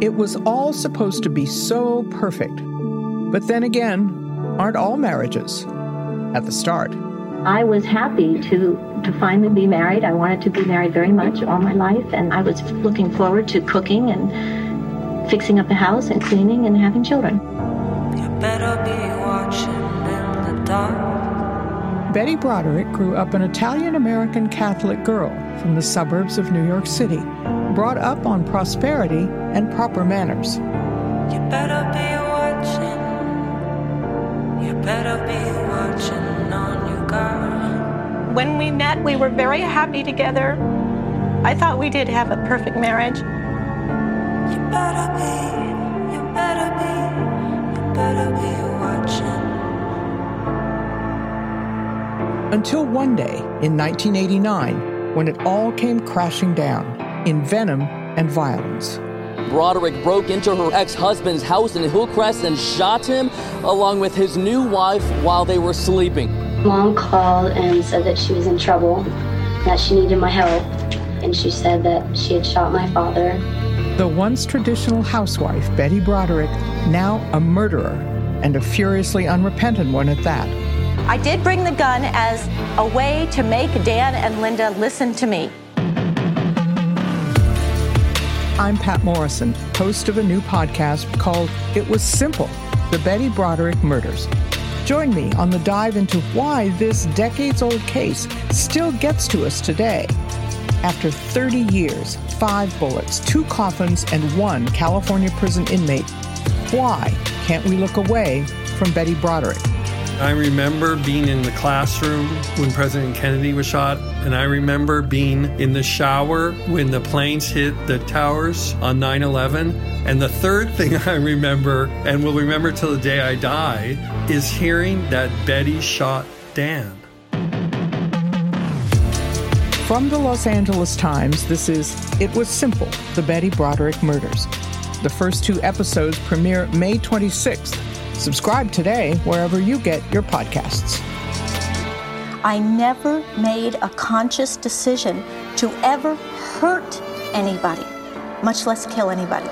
It was all supposed to be so perfect. But then again, aren't all marriages at the start? I was happy to to finally be married. I wanted to be married very much all my life, and I was looking forward to cooking and fixing up the house and cleaning and having children. You better be watching in the dark. Betty Broderick grew up an Italian American Catholic girl from the suburbs of New York City, brought up on prosperity and proper manners. You better be watching. You better be watching on your guard. When we met, we were very happy together. I thought we did have a perfect marriage. You better be, you better be, you better be watching. Until one day in 1989, when it all came crashing down in venom and violence. Broderick broke into her ex husband's house in Hillcrest and shot him, along with his new wife, while they were sleeping. Mom called and said that she was in trouble, that she needed my help, and she said that she had shot my father. The once traditional housewife, Betty Broderick, now a murderer, and a furiously unrepentant one at that. I did bring the gun as a way to make Dan and Linda listen to me. I'm Patt Morrison, host of a new podcast called It Was Simple The Betty Broderick Murders. Join me on the dive into why this decades old case still gets to us today. After 30 years, five bullets, two coffins, and one California prison inmate, why can't we look away from Betty Broderick? I remember being in the classroom when President Kennedy was shot, and I remember being in the shower when the planes hit the towers on 9 11. And the third thing I remember, and will remember till the day I die, is hearing that Betty shot Dan. From the Los Angeles Times, this is It Was Simple The Betty Broderick Murders. The first two episodes premiere May 26th Subscribe today wherever you get your podcasts. I never made a conscious decision to ever hurt anybody, much less kill anybody.